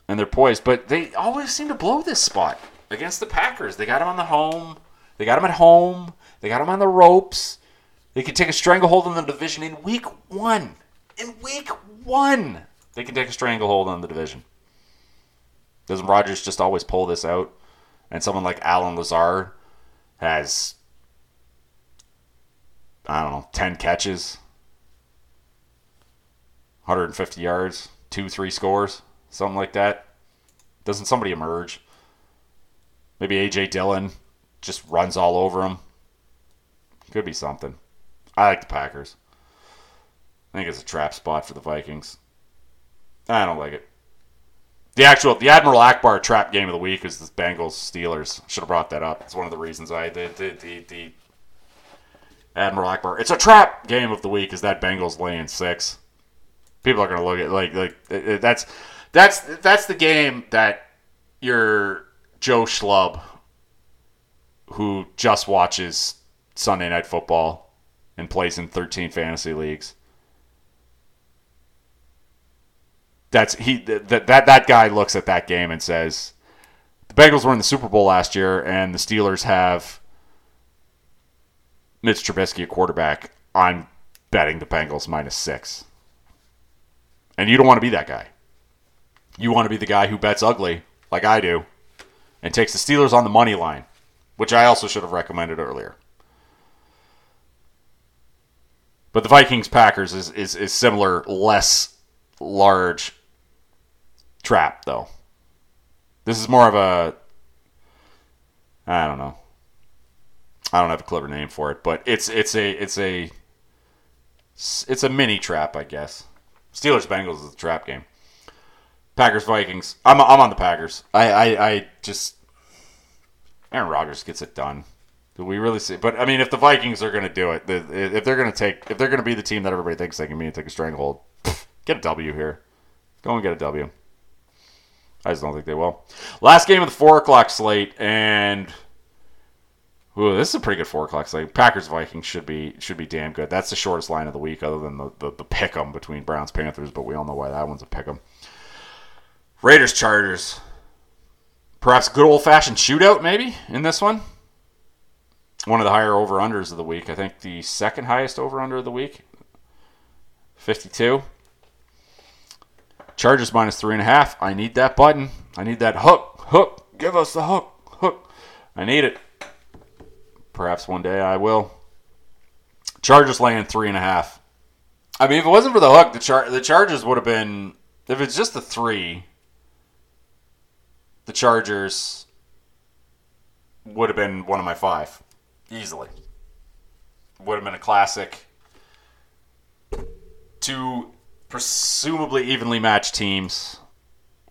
and they're poised, but they always seem to blow this spot against the Packers. They got them on the home. They got them at home. They got them on the ropes. They can take a stranglehold on the division in week one. In week one, they can take a stranglehold on the division. Doesn't Rodgers just always pull this out? And someone like Allen Lazard has, I don't know, 10 catches, 150 yards, two, three scores, something like that. Doesn't somebody emerge? Maybe A.J. Dillon just runs all over him. Could be something. I like the Packers. I think it's a trap spot for the Vikings. I don't like it. The actual the Admiral Ackbar trap game of the week is the Bengals Steelers. Should have brought that up. It's one of the reasons I did the, the, the Admiral Ackbar. It's a trap game of the week. Is that Bengals laying six? People are gonna look at like like it, it, that's that's that's the game that your Joe Schlub who just watches Sunday Night Football and plays in 13 fantasy leagues that's he that that that guy looks at that game and says the Bengals were in the Super Bowl last year and the Steelers have Mitch Trubisky at quarterback. I'm betting the Bengals minus six. And you don't want to be that guy. You want to be the guy who bets ugly, like I do, and takes the Steelers on the money line, which I also should have recommended earlier. But the Vikings Packers is, is, is similar, less large trap, though. This is more of a. I don't know. I don't have a clever name for it, but it's it's a it's a it's a mini trap, I guess. Steelers Bengals is a trap game. Packers Vikings. I'm I'm on the Packers. I I, I just Aaron Rodgers gets it done. Do we really see? But I mean, if the Vikings are going to do it, if they're going to take, if they're going to be the team that everybody thinks they can be and take a stranglehold, get a W here. Go and get a W. I just don't think they will. Last game of the four o'clock slate, and ooh, this is a pretty good four o'clock slate. Packers Vikings should be should be damn good. That's the shortest line of the week, other than the the, the pick 'em between Browns Panthers, but we all know why that one's a pick 'em. Raiders Chargers. Perhaps good old fashioned shootout, maybe in this one. One of the higher over unders of the week. I think the second highest over under of the week. 52. Chargers minus three and a half. I need that button. I need that hook. Hook. Give us the hook. Hook. I need it. Perhaps one day I will. Chargers laying three and a half. I mean, if it wasn't for the hook, the char- the Chargers would have been. If it's just the three, the Chargers would have been one of my five easily. Would have been a classic. Two presumably evenly matched teams.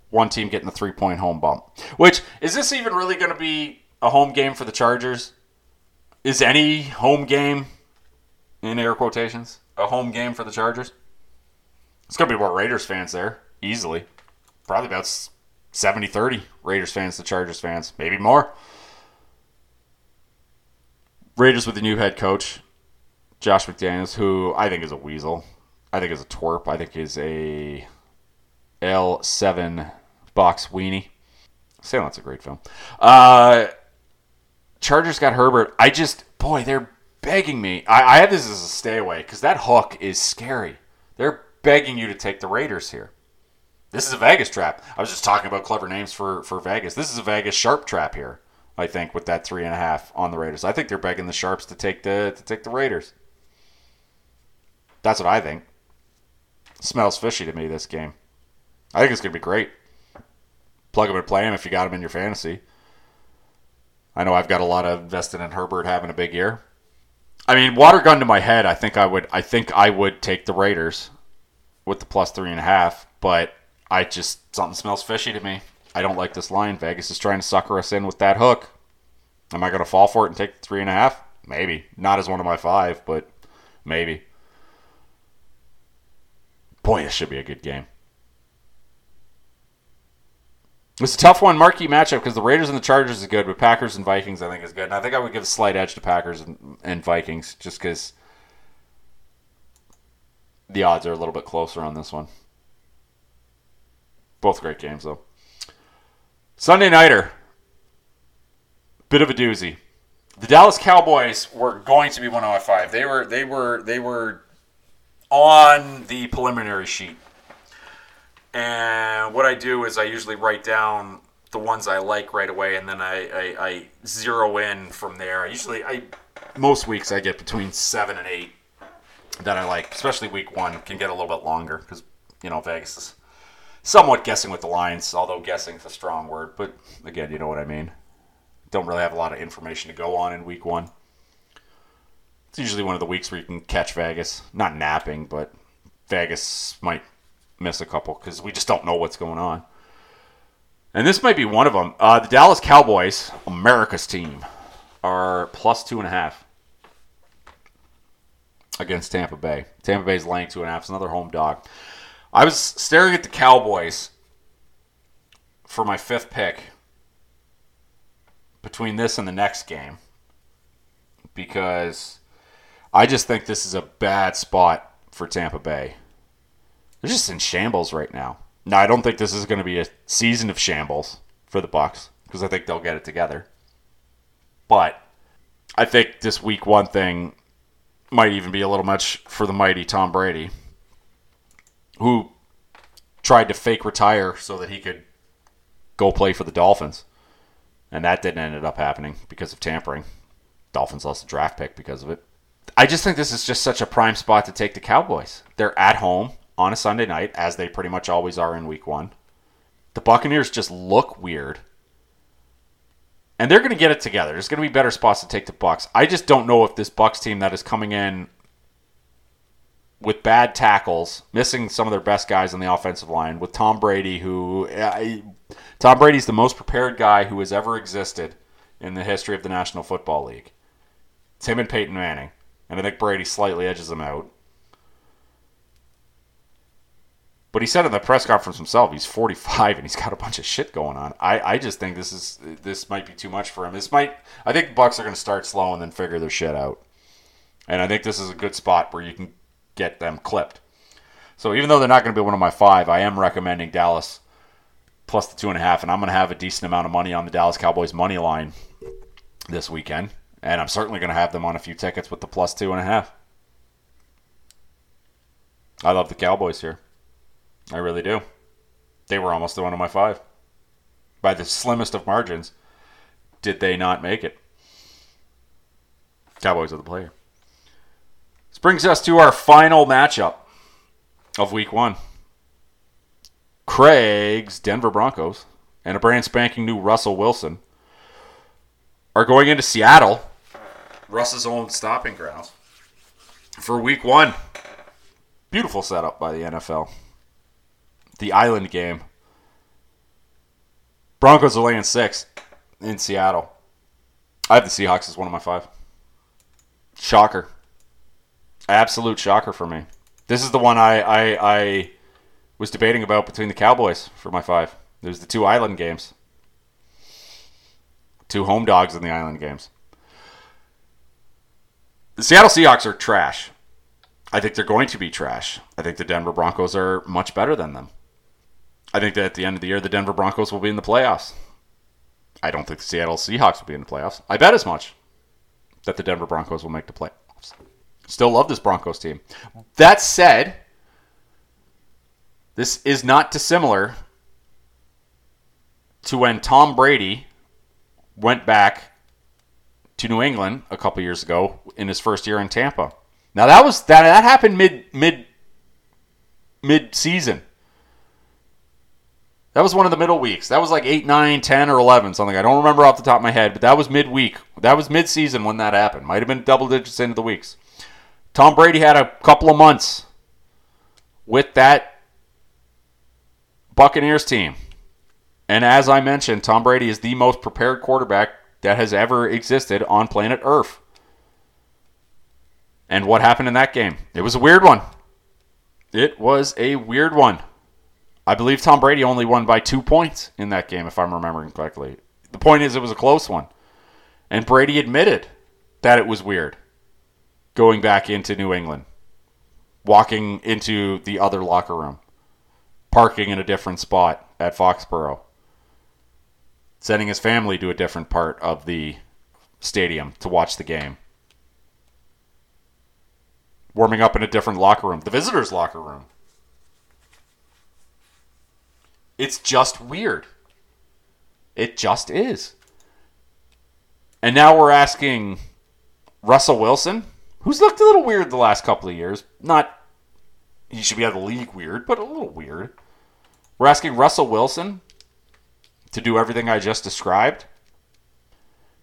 One team getting a three point home bump. Which, is this even really going to be a home game for the Chargers? Is any home game, in air quotations, a home game for the Chargers? It's going to be more Raiders fans there, easily. Probably about 70 30 Raiders fans to Chargers fans, maybe more. Raiders with the new head coach, Josh McDaniels, who I think is a weasel. I think is a twerp. I think is a L7 box weenie. Silent's a great film. Uh, Chargers got Herbert. I just, boy, they're begging me. I, I have this as a stay away because that hook is scary. They're begging you to take the Raiders here. This is a Vegas trap. I was just talking about clever names for, for Vegas. This is a Vegas sharp trap here. I think with that three and a half on the Raiders. I think they're begging the sharps to take the to take the Raiders. That's what I think. Smells fishy to me, this game. I think it's to be great. Plug him and play him if you got him in your fantasy. I know I've got a lot of invested in Herbert having a big year. I mean, water gun to my head, I think I would. I think I would take the Raiders with the plus three and a half, but I just something smells fishy to me. I don't like this line. Vegas is trying to sucker us in with that hook. Am I to fall for it and take the three and a half? Maybe. Not as one of my five, but maybe. Boy, this should be a good game. It's a tough one, marquee matchup because the Raiders and the Chargers is good, but Packers and Vikings I think is good. And I think I would give a slight edge to Packers and, and Vikings just because the odds are a little bit closer on this one. Both great games though. Sunday nighter, bit of a doozy. The Dallas Cowboys were going to be one out of five. They were they were they were on the preliminary sheet and what I do is I usually write down the ones I like right away, and then I, I, I zero in from there. I usually, I most weeks I get between seven and eight that I like, especially week one can get a little bit longer because you know Vegas is somewhat guessing with the lines, although guessing is a strong word. But again, you know what I mean. Don't really have a lot of information to go on in week one. It's usually one of the weeks where you can catch Vegas, not napping, but Vegas might miss a couple because we just don't know what's going on. And this might be one of them. Uh, the Dallas Cowboys, America's team, are plus two and a half against Tampa Bay. Tampa Bay's laying two and a half. It's another home dog. I was staring at the Cowboys for my fifth pick between this and the next game because I just think this is a bad spot for Tampa Bay. They're just in shambles right now. Now, I don't think this is going to be a season of shambles for the Bucks because I think they'll get it together. But I think this week one thing might even be a little much for the mighty Tom Brady, who tried to fake retire so that he could go play for the Dolphins. And that didn't end up happening because of tampering. Dolphins lost a draft pick because of it. I just think this is just such a prime spot to take the Cowboys. They're at home on a Sunday night, as they pretty much always are in week one. The Buccaneers just look weird. And they're going to get it together. There's going to be better spots to take the Bucks. I just don't know if this Bucks team that is coming in with bad tackles, missing some of their best guys on the offensive line, with Tom Brady, who uh, Tom Brady's the most prepared guy who has ever existed in the history of the National Football League. It's him and Peyton Manning, and I think Brady slightly edges them out. But he said in the press conference himself, he's 45 and he's got a bunch of shit going on. I, I just think this is this might be too much for him. This might I think Bucks are going to start slow and then figure their shit out. And I think this is a good spot where you can get them clipped. So even though they're not going to be one of my five, I am recommending Dallas plus the two and a half, and I'm going to have a decent amount of money on the Dallas Cowboys money line this weekend, and I'm certainly going to have them on a few tickets with the plus two and a half. I love the Cowboys here. I really do. They were almost the one of my five. By the slimmest of margins, did they not make it? Cowboys are the player. This brings us to our final matchup of week one. Craig's Denver Broncos and a brand spanking new Russell Wilson are going into Seattle, Russ's own stopping grounds, for week one. Beautiful setup by the NFL the island game. Broncos are laying six in Seattle. I have the Seahawks as one of my five. Shocker. Absolute shocker for me. This is the one I, I, I was debating about between the Cowboys for my five. There's the two island games. Two home dogs in the island games. The Seattle Seahawks are trash. I think they're going to be trash. I think the Denver Broncos are much better than them. I think that at the end of the year, the Denver Broncos will be in the playoffs. I don't think the Seattle Seahawks will be in the playoffs. I bet as much that the Denver Broncos will make the playoffs. Still love this Broncos team. That said, this is not dissimilar to when Tom Brady went back to New England a couple years ago in his first year in Tampa. Now that was that that happened mid mid mid season. That was one of the middle weeks. That was like 8, 9, 10, or 11, something. I don't remember off the top of my head, but that was midweek. That was mid-season when that happened. Might have been double digits into the weeks. Tom Brady had a couple of months with that Buccaneers team. And as I mentioned, Tom Brady is the most prepared quarterback that has ever existed on planet Earth. And what happened in that game? It was a weird one. It was a weird one. I believe Tom Brady only won by two points in that game, if I'm remembering correctly. The point is, it was a close one. And Brady admitted that it was weird going back into New England, walking into the other locker room, parking in a different spot at Foxborough, sending his family to a different part of the stadium to watch the game, warming up in a different locker room, the visitors' locker room. It's just weird. It just is. And now we're asking Russell Wilson, who's looked a little weird the last couple of years. Not he should be out of the league weird, but a little weird. We're asking Russell Wilson to do everything I just described.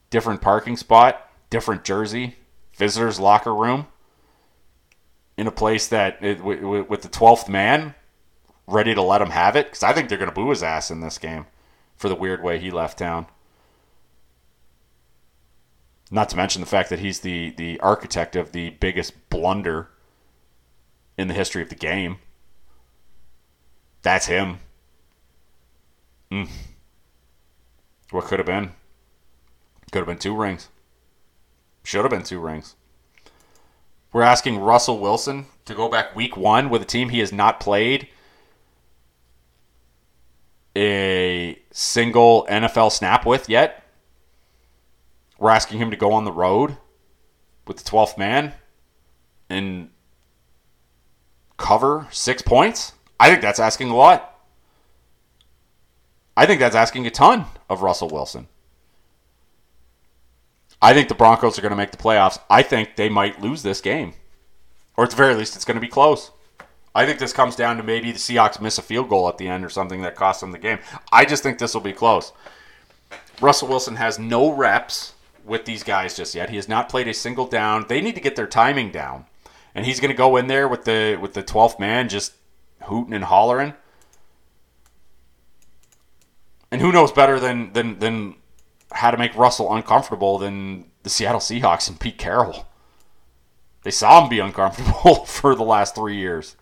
Different parking spot, different jersey, visitors locker room in a place that with the 12th man ready to let him have it because I think they're going to boo his ass in this game for the weird way he left town. Not to mention the fact that he's the the architect of the biggest blunder in the history of the game. That's him. Mm. What could have been? Could have been two rings. Should have been two rings. We're asking Russell Wilson to go back week one with a team he has not played a single NFL snap with yet. We're asking him to go on the road with the 12th man and cover six points. I think that's asking a lot. I think that's asking a ton of Russell Wilson. I think the Broncos are going to make the playoffs. I think they might lose this game. Or at the very least, it's going to be close. I think this comes down to maybe the Seahawks miss a field goal at the end or something that costs them the game. I just think this will be close. Russell Wilson has no reps with these guys just yet. He has not played a single down. They need to get their timing down. And he's going to go in there with the with the 12th man just hooting and hollering. And who knows better than than than how to make Russell uncomfortable than the Seattle Seahawks and Pete Carroll. They saw him be uncomfortable for the last 3 years.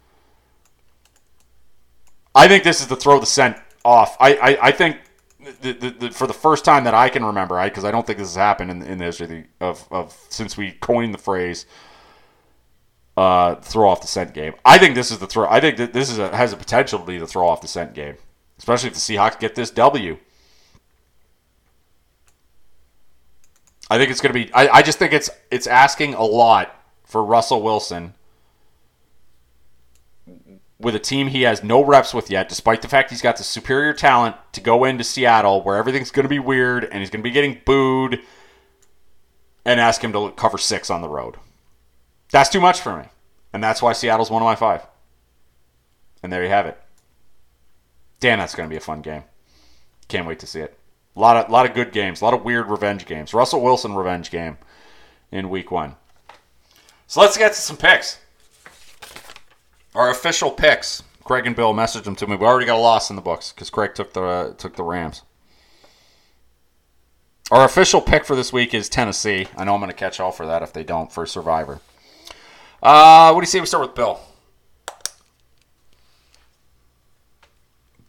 I think this is to throw the scent off. I, I, I think the, the, the, for the first time that I can remember, because I, I, don't think this has happened in, in the history of, of since we coined the phrase uh, throw off the scent game. I think this is the throw. I think that this is a, has a potential to be the throw off the scent game, especially if the Seahawks get this W. I think it's going to be. I, I just think it's it's asking a lot for Russell Wilson with a team he has no reps with yet, despite the fact he's got the superior talent to go into Seattle where everything's going to be weird and he's going to be getting booed, and ask him to cover six on the road. That's too much for me. And that's why Seattle's one of my five. And there you have it. Damn, that's going to be a fun game. Can't wait to see it. A lot of, lot of good games, a lot of weird revenge games. Russell Wilson revenge game in week one. So let's get to some picks. Our official picks. Craig and Bill messaged them to me. We already got a loss in the books because Craig took the uh, took the Rams. Our official pick for this week is Tennessee. I know I'm going to catch all for that if they don't for Survivor. Uh, what do you say we start with Bill?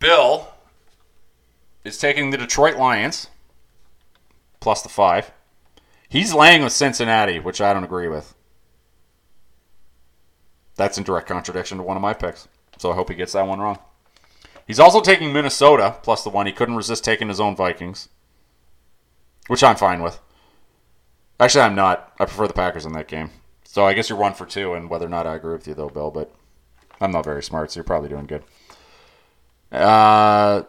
Bill is taking the Detroit Lions plus the five. He's laying with Cincinnati, which I don't agree with. That's in direct contradiction to one of my picks. So I hope he gets that one wrong. He's also taking Minnesota plus the one. He couldn't resist taking his own Vikings, which I'm fine with. Actually, I'm not. I prefer the Packers in that game. So I guess you're one for two, and whether or not I agree with you, though, Bill, but I'm not very smart, so you're probably doing good. Uh,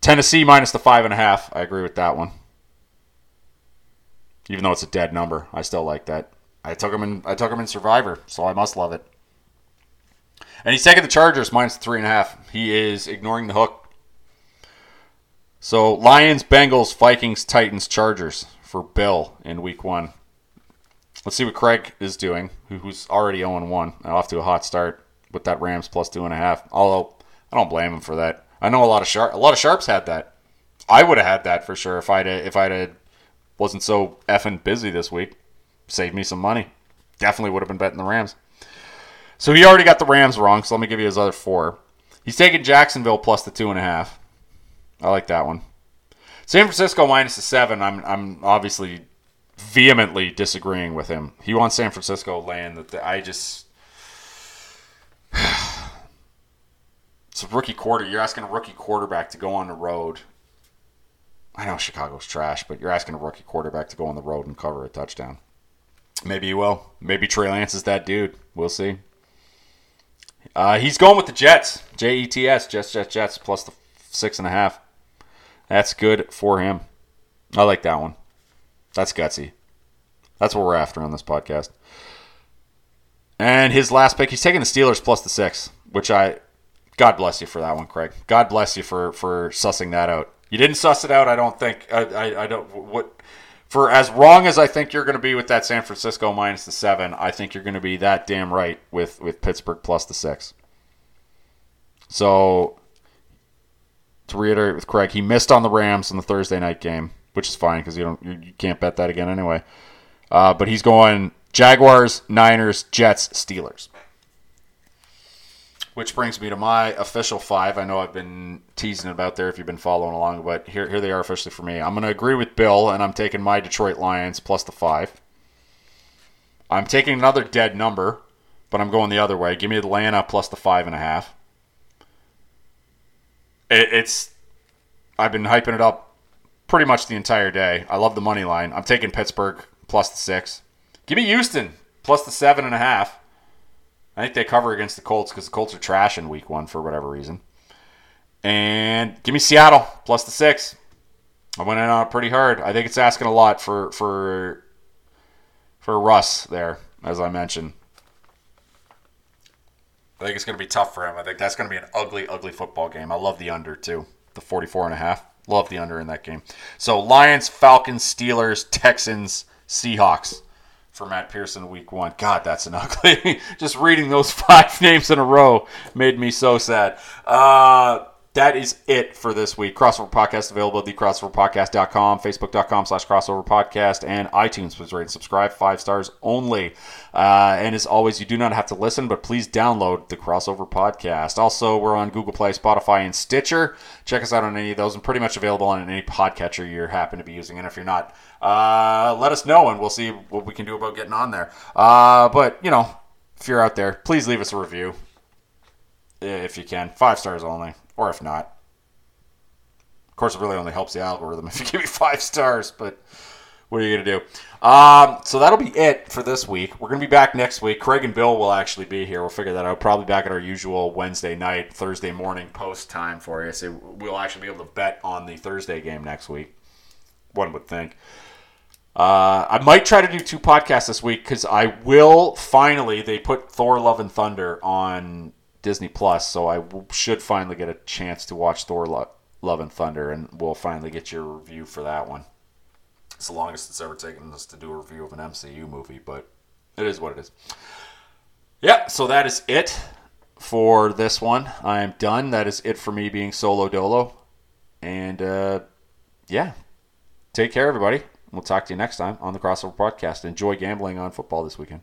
Tennessee minus the five and a half. I agree with that one. Even though it's a dead number, I still like that. I took him in. I took him in Survivor, so I must love it. And he's taking the Chargers minus three and a half. He is ignoring the hook. So Lions, Bengals, Vikings, Titans, Chargers for Bill in Week One. Let's see what Craig is doing, who's already 0 1 off to a hot start with that Rams plus two and a half. Although I don't blame him for that. I know a lot of sharp, a lot of sharps had that. I would have had that for sure if I'd if I'd uh, wasn't so effing busy this week. Saved me some money. Definitely would have been betting the Rams. So he already got the Rams wrong. So let me give you his other four. He's taking Jacksonville plus the two and a half. I like that one. San Francisco minus the seven. I'm I'm obviously vehemently disagreeing with him. He wants San Francisco laying that. I just it's a rookie quarter. You're asking a rookie quarterback to go on the road. I know Chicago's trash, but you're asking a rookie quarterback to go on the road and cover a touchdown. Maybe he will. Maybe Trey Lance is that dude. We'll see. Uh, he's going with the Jets. J E T S. Jets, Jets, Jets, plus the six and a half. That's good for him. I like that one. That's gutsy. That's what we're after on this podcast. And his last pick, he's taking the Steelers plus the six, which I, God bless you for that one, Craig. God bless you for for sussing that out. You didn't suss it out. I don't think. I I, I don't. What for as wrong as I think you're going to be with that San Francisco minus the seven, I think you're going to be that damn right with with Pittsburgh plus the six. So to reiterate with Craig, he missed on the Rams in the Thursday night game, which is fine because you don't you, can't bet that again anyway. Uh, but he's going Jaguars, Niners, Jets, Steelers. Which brings me to my official five. I know I've been teasing about there if you've been following along, but here, here they are officially for me. I'm going to agree with Bill, and I'm taking my Detroit Lions plus the five. I'm taking another dead number, but I'm going the other way. Give me Atlanta plus the five and a half. It, it's I've been hyping it up pretty much the entire day. I love the money line. I'm taking Pittsburgh plus the six. Give me Houston plus the seven and a half. I think they cover against the Colts because the Colts are trash in week one for whatever reason. And give me Seattle plus the six. I went in on it pretty hard. I think it's asking a lot for for for Russ there, as I mentioned. I think it's going to be tough for him. I think that's going to be an ugly, ugly football game. I love the under, too. The 44 and a half. Love the under in that game. So Lions, Falcons, Steelers, Texans, Seahawks for Matt Pearson week one. God, that's an ugly. Just reading those five names in a row made me so sad. Uh, that is it for this week. Crossover Podcast available at thecrossoverpodcast.com, facebook.com slash crossover podcast, and iTunes. Please rate and subscribe. Five stars only. Uh, and as always, you do not have to listen, but please download the Crossover Podcast. Also, we're on Google Play, Spotify, and Stitcher. Check us out on any of those and pretty much available on any podcatcher you happen to be using. And if you're not, uh, let us know and we'll see what we can do about getting on there. Uh, but, you know, if you're out there, please leave us a review if you can. Five stars only or if not. Of course, it really only helps the algorithm if you give me five stars, but what are you going to do? Um, so that'll be it for this week. We're going to be back next week. Craig and Bill will actually be here. We'll figure that out. Probably back at our usual Wednesday night, Thursday morning post time for you. So we'll actually be able to bet on the Thursday game next week. One would think. Uh, I might try to do two podcasts this week because I will finally. They put Thor: Love and Thunder on Disney Plus, so I should finally get a chance to watch Thor: Love and Thunder, and we'll finally get your review for that one. It's the longest it's ever taken us to do a review of an MCU movie, but it is what it is. Yeah, so that is it for this one. I am done. That is it for me being solo dolo, and uh, yeah, take care, everybody. We'll talk to you next time on the Crossover Podcast. Enjoy gambling on football this weekend.